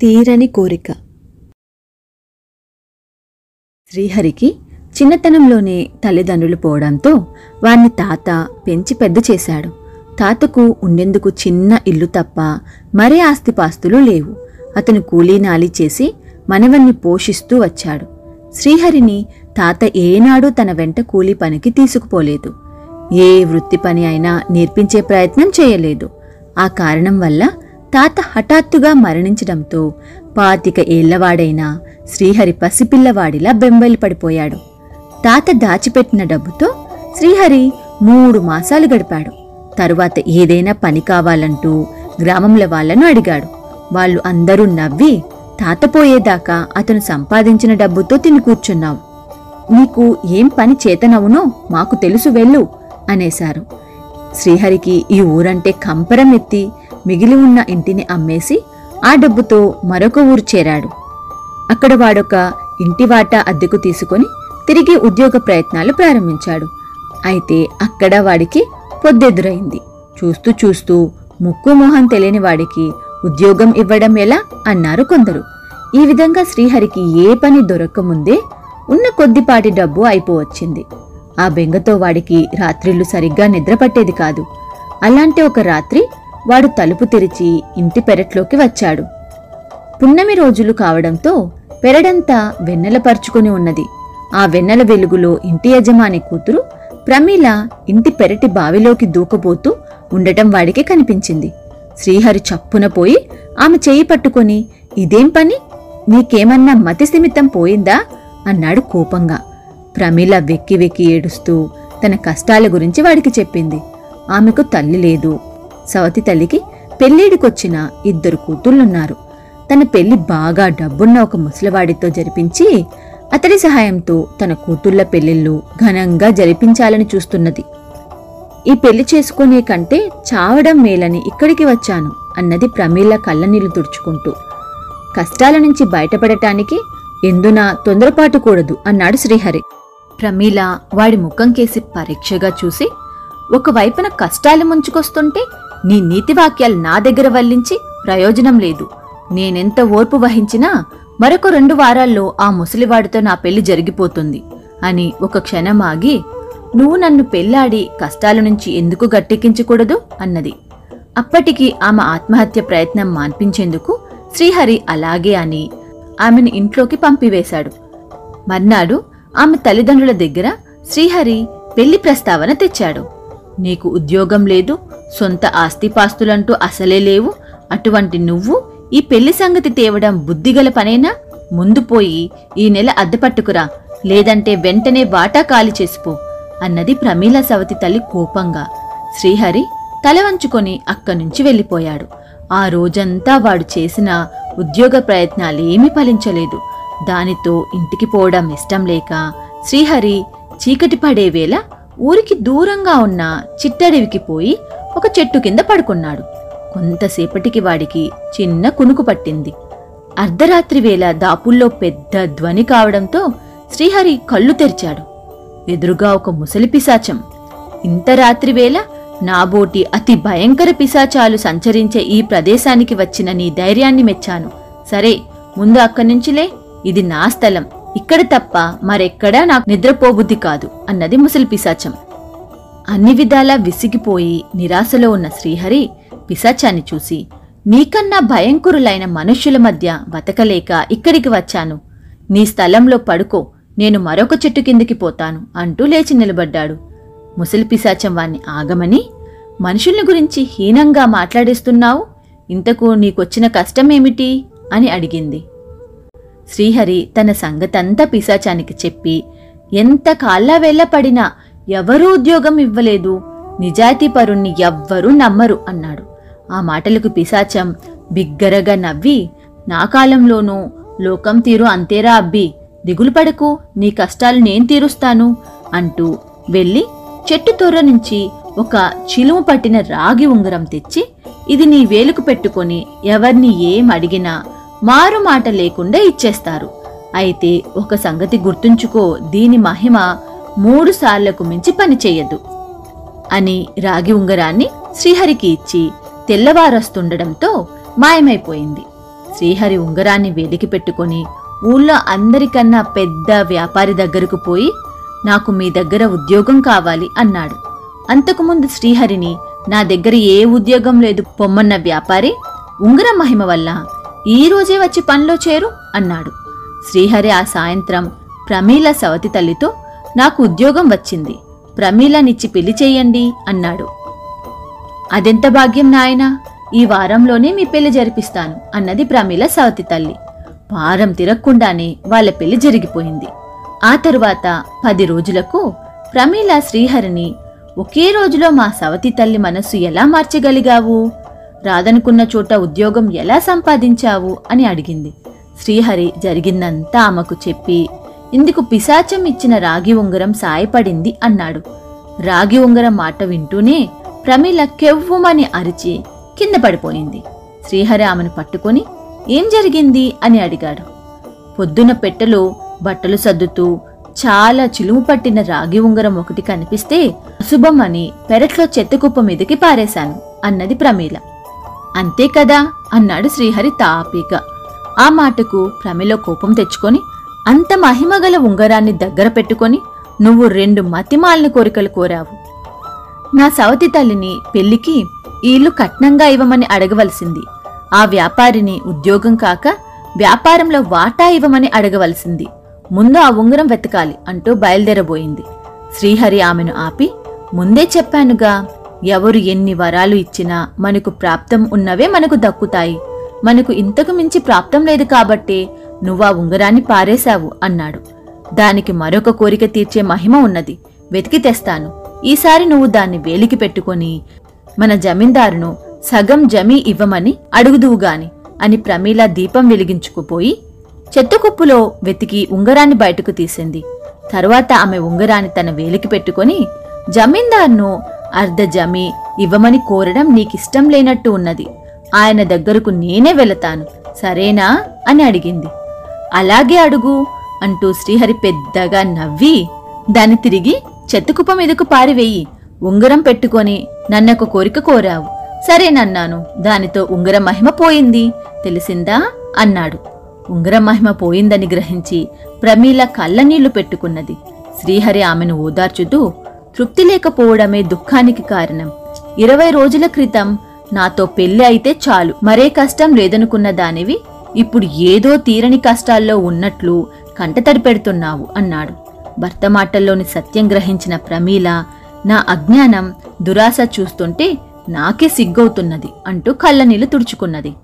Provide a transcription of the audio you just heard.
తీరని కోరిక. శ్రీహరికి చిన్నతనంలోనే తల్లిదండ్రులు పోవడంతో వారిని తాత పెంచి పెద్ద చేశాడు. తాతకు ఉండేందుకు చిన్న ఇల్లు తప్ప మరే ఆస్తిపాస్తులు లేవు. అతను కూలీనాలి చేసి మనవన్ని పోషిస్తూ వచ్చాడు. శ్రీహరిని తాత ఏనాడు తన వెంట కూలీ పనికి తీసుకుపోలేదు. ఏ వృత్తి పని అయినా నేర్పించే ప్రయత్నం చేయలేదు. ఆ కారణం వల్ల తాత హఠాత్తుగా మరణించడంతో పాతిక ఏళ్ళవాడైన శ్రీహరి పసిపిల్లవాడిలా బెంబేలు పడిపోయాడు. తాత దాచిపెట్టిన డబ్బుతో శ్రీహరి మూడు మాసాలు గడిపాడు. తరువాత ఏదైనా పని కావాలంటూ గ్రామంలో వాళ్ళను అడిగాడు. వాళ్ళు అందరూ నవ్వి తాత పోయేదాకా అతను సంపాదించిన డబ్బుతో తిని కూర్చున్నావు నీకు ఏం పని చేతనవునో మాకు తెలుసు వెళ్ళు అనేశారు. శ్రీహరికి ఈ ఊరంటే కంపరం ఎత్తి మిగిలి ఉన్న ఇంటిని అమ్మేసి ఆ డబ్బుతో మరొక ఊరు చేరాడు. అక్కడ వాడొక ఇంటి వాటా అద్దెకు తీసుకొని తిరిగి ఉద్యోగ ప్రయత్నాలు ప్రారంభించాడు. అయితే అక్కడ వాడికి పొద్దెదురైంది. చూస్తూ చూస్తూ ముక్కు మొహం తెలియని వాడికి ఉద్యోగం ఇవ్వడం ఎలా? అన్నారు కొందరు. ఈ విధంగా శ్రీహరికి ఏ పని దొరకముందే ఉన్న కొద్దిపాటి డబ్బు అయిపోవచ్చింది. ఆ బెంగతో వాడికి రాత్రిళ్ళు సరిగ్గా నిద్రపట్టేది కాదు. అలాంటి ఒక రాత్రి వాడు తలుపు తెరిచి ఇంటి పెరట్లోకి వచ్చాడు. పున్నమి రోజులు కావడంతో పెరడంతా వెన్నెల పరుచుకుని ఉన్నది. ఆ వెన్నెల వెలుగులో ఇంటి యజమాని కూతురు ప్రమీల ఇంటి పెరటి బావిలోకి దూకబోతూ ఉండటం వాడికి కనిపించింది. శ్రీహరి చప్పున పోయి ఆమె చేయి పట్టుకొని ఇదేం పని? నీకేమన్నా మతిస్థిమితం పోయిందా? అన్నాడు కోపంగా. ప్రమీల వెక్కి వెక్కి ఏడుస్తూ తన కష్టాల గురించి వాడికి చెప్పింది. ఆమెకు తల్లి లేదు. సవతి తల్లికి పెళ్ళిడికొచ్చిన ఇద్దరు కూతుళ్ళున్నారు. తన పెళ్ళి బాగా డబ్బున్న ఒక ముసలివాడితో జరిపించి అతడి సహాయంతో తన కూతుళ్ళ పెళ్ళిళ్ళు ఘనంగా జరిపించాలని చూస్తున్నది. ఈ పెళ్ళి చేసుకునే కంటే చావడం మేలని ఇక్కడికి వచ్చాను అన్నది ప్రమీల కళ్ళనీళ్ళు తుడుచుకుంటూ. కష్టాల నుంచి బయటపడటానికి ఎందునా తొందరపాటు కూడదు అన్నాడు శ్రీహరి. ప్రమీల వాడి ముఖం కేసి పరీక్షగా చూసి ఒకవైపున కష్టాలు ముంచుకొస్తుంటే నీ నీతి వాక్యాలు నా దగ్గర వల్లించి ప్రయోజనం లేదు. నేనెంత ఓర్పు వహించినా మరొక రెండు వారాల్లో ఆ ముసలివాడితో నా పెళ్ళి జరిగిపోతుంది అని ఒక క్షణం ఆగి నువ్వు నన్ను పెళ్ళాడి కష్టాల నుంచి ఎందుకు గట్టెక్కించకూడదు అన్నది. అప్పటికి ఆమె ఆత్మహత్య ప్రయత్నం మాన్పించేందుకు శ్రీహరి అలాగే అని ఆమెను ఇంట్లోకి పంపివేశాడు. మర్నాడు ఆమె తల్లిదండ్రుల దగ్గర శ్రీహరి పెళ్ళి ప్రస్తావన తెచ్చాడు. నీకు ఉద్యోగం లేదు సొంత ఆస్తిపాస్తులంటూ అసలే లేవు అటువంటి నువ్వు ఈ పెళ్ళి సంగతి తేవడం బుద్ధిగల పనేనా? ముందు పోయి ఈ నెల అద్దె పట్టుకురా లేదంటే వెంటనే వాటా ఖాళీ చేసిపో అన్నది ప్రమీల సవతి తల్లి కోపంగా. శ్రీహరి తల వంచుకొని అక్కడి నుంచి వెళ్ళిపోయాడు. ఆ రోజంతా వాడు చేసిన ఉద్యోగ ప్రయత్నాలేమీ ఫలించలేదు. దానితో ఇంటికి పోవడం ఇష్టం లేక శ్రీహరి చీకటి పడే వేళ ఊరికి దూరంగా ఉన్న చిట్టడవికి పోయి ఒక చెట్టు కింద పడుకున్నాడు. కొంతసేపటికి వాడికి చిన్న కునుకు పట్టింది. అర్ధరాత్రి వేళ దాపుల్లో పెద్ద ధ్వని కావడంతో శ్రీహరి కళ్ళు తెరిచాడు. ఎదురుగా ఒక ముసలి పిశాచం. ఇంత రాత్రి వేళ నాబోటి అతి భయంకర పిశాచాలు సంచరించే ఈ ప్రదేశానికి వచ్చిన నీ ధైర్యాన్ని మెచ్చాను. సరే ముందు అక్కడి నుంచిలే. ఇది నా స్థలం. ఇక్కడ తప్ప మరెక్కడా నాకు నిద్రపోబుద్ధి కాదు అన్నది ముసలి పిశాచం. అన్ని విధాలా విసిగిపోయి నిరాశలో ఉన్న శ్రీహరి పిశాచాన్ని చూసి నీకన్నా భయంకరులైన మనుష్యుల మధ్య బతకలేక ఇక్కడికి వచ్చాను. నీ స్థలంలో పడుకో నేను మరొక చెట్టు కిందికి పోతాను అంటూ లేచి నిలబడ్డాడు. ముసలి పిశాచం వాణ్ణి ఆగమని మనుషుల్ని గురించి హీనంగా మాట్లాడేస్తున్నావు? ఇంతకు నీకొచ్చిన కష్టమేమిటి? అని అడిగింది. శ్రీహరి తన సంగతంతా పిశాచానికి చెప్పి ఎంత కాళ్ళ పడినా ఎవరూ ఉద్యోగం ఇవ్వలేదు. నిజాయితీపరుణ్ణి ఎవ్వరూ నమ్మరు అన్నాడు. ఆ మాటలకు పిశాచం బిగ్గరగా నవ్వి నా కాలంలోనూ లోకం తీరు అంతేరా అబ్బి దిగులు పడకు నీ కష్టాలు నేను తీరుస్తాను అంటూ వెళ్ళి చెట్టు తొర్ర నుంచి ఒక చిలుము పట్టిన రాగి ఉంగరం తెచ్చి ఇది నీ వేలుకు పెట్టుకొని ఎవర్ని ఏం అడిగినా మారు మాట లేకుండా ఇచ్చేస్తారు. అయితే ఒక సంగతి గుర్తుంచుకో దీని మహిమ మూడు సార్లకు మించి పని అని రాగి ఉంగరాన్ని శ్రీహరికి ఇచ్చి తెల్లవారొస్తుండడంతో మాయమైపోయింది. శ్రీహరి ఉంగరాన్ని వేలికి పెట్టుకొని ఊళ్ళో అందరికన్నా పెద్ద వ్యాపారి దగ్గరకు పోయి నాకు మీ దగ్గర ఉద్యోగం కావాలి అన్నాడు. అంతకుముందు శ్రీహరిని నా దగ్గర ఏ ఉద్యోగం లేదు పొమ్మన్న వ్యాపారి ఉంగరం మహిమ వల్ల ఈ రోజే వచ్చి పనిలో చేరు అన్నాడు. శ్రీహరి ఆ సాయంత్రం ప్రమీల సవతి తల్లితో నాకు ఉద్యోగం వచ్చింది. ప్రమీలనిచ్చి పెళ్ళి చేయండి అన్నాడు. అదెంత భాగ్యం నాయనా? ఈ వారంలోనే మీ పెళ్ళి జరిపిస్తాను అన్నది ప్రమీల సవతి తల్లి. వారం తిరగకుండానే వాళ్ళ పెళ్ళి జరిగిపోయింది. ఆ తరువాత పది రోజులకు ప్రమీల శ్రీహరిని ఒకే రోజులో మా సవతి తల్లి మనస్సు ఎలా మార్చగలిగావు? రాదనుకున్న చోట ఉద్యోగం ఎలా సంపాదించావు? అని అడిగింది. శ్రీహరి జరిగిందంతా ఆమెకు చెప్పి ఇందుకు పిశాచం ఇచ్చిన రాగి ఉంగరం సాయపడింది అన్నాడు. రాగి ఉంగరం మాట వింటూనే ప్రమీల కెవ్వుమని అరిచి కింద పడిపోయింది. శ్రీహరి ఆమెను పట్టుకొని ఏం జరిగింది? అని అడిగాడు. పొద్దున పెట్టెలో బట్టలు సర్దుతూ చాలా చిలుము పట్టిన రాగి ఉంగరం ఒకటి కనిపిస్తే అశుభం అని పెరట్లో చెత్తకుప్ప మీదకి పారేశాను అన్నది ప్రమీల. అంతే కదా అన్నాడు శ్రీహరి తాపీగా ఆ మాటకు ప్రమిలో కోపం తెచ్చుకొని అంత మహిమగల ఉంగరాన్ని దగ్గర పెట్టుకొని నువ్వు రెండు మతిమాలిన కోరికలు కోరావు. నా సవతి తల్లిని పెళ్ళికి ఇల్లు కట్నంగా ఇవ్వమని అడగవలసింది. ఆ వ్యాపారిని ఉద్యోగం కాక వ్యాపారంలో వాటా ఇవ్వమని అడగవలసింది. ముందు ఆ ఉంగరం వెతకాలి అంటూ బయలుదేరబోయింది. శ్రీహరి ఆమెను ఆపి ముందే చెప్పానుగా ఎవరు ఎన్ని వరాలు ఇచ్చినా మనకు ప్రాప్తం ఉన్నవే మనకు దక్కుతాయి. మనకు ఇంతకు మించి ప్రాప్తం లేదు కాబట్టే నువ్వా ఉంగరాన్ని పారేశావు అన్నాడు. దానికి మరొక కోరిక తీర్చే మహిమ ఉన్నది. వెతికి తెస్తాను. ఈసారి నువ్వు దాన్ని వేలికి పెట్టుకొని మన జమీందారును సగం జమీ ఇవ్వమని అడుగుదువుగాని అని ప్రమీల దీపం వెలిగించుకుపోయి చెత్తకుప్పులో వెతికి ఉంగరాన్ని బయటకు తీసింది. తరువాత ఆమె ఉంగరాన్ని తన వేలికి పెట్టుకొని జమీందార్ను అర్ధ జమి ఇవ్వమని కోరడం నీకిష్టం లేనట్టు ఉన్నది. ఆయన దగ్గరకు నేనే వెళతాను. సరేనా? అని అడిగింది. అలాగే అడుగు అంటూ శ్రీహరి పెద్దగా నవ్వి దాన్ని తిరిగి చెత్తకుప్ప మీదకు పారివేయి. ఉంగరం పెట్టుకొని నన్నొక కోరిక కోరావు. సరేనన్నాను దానితో ఉంగరం మహిమ పోయింది తెలిసిందా? అన్నాడు. ఉంగరం మహిమ పోయిందని గ్రహించి ప్రమీల కళ్ళనీళ్ళు పెట్టుకున్నది. శ్రీహరి ఆమెను ఓదార్చుతూ తృప్తి లేకపోవడమే దుఃఖానికి కారణం. ఇరవై రోజుల క్రితం నాతో పెళ్ళి అయితే చాలు. మరే కష్టం లేదనుకున్న దానివి ఇప్పుడు ఏదో తీరని కష్టాల్లో ఉన్నట్లు కంటతడి పెడుతున్నావు అన్నాడు. భర్త మాటల్లోని సత్యం గ్రహించిన ప్రమీల నా అజ్ఞానం దురాశ చూస్తుంటే నాకే సిగ్గవుతున్నది అంటూ కళ్ళనీళ్ళు తుడుచుకున్నది.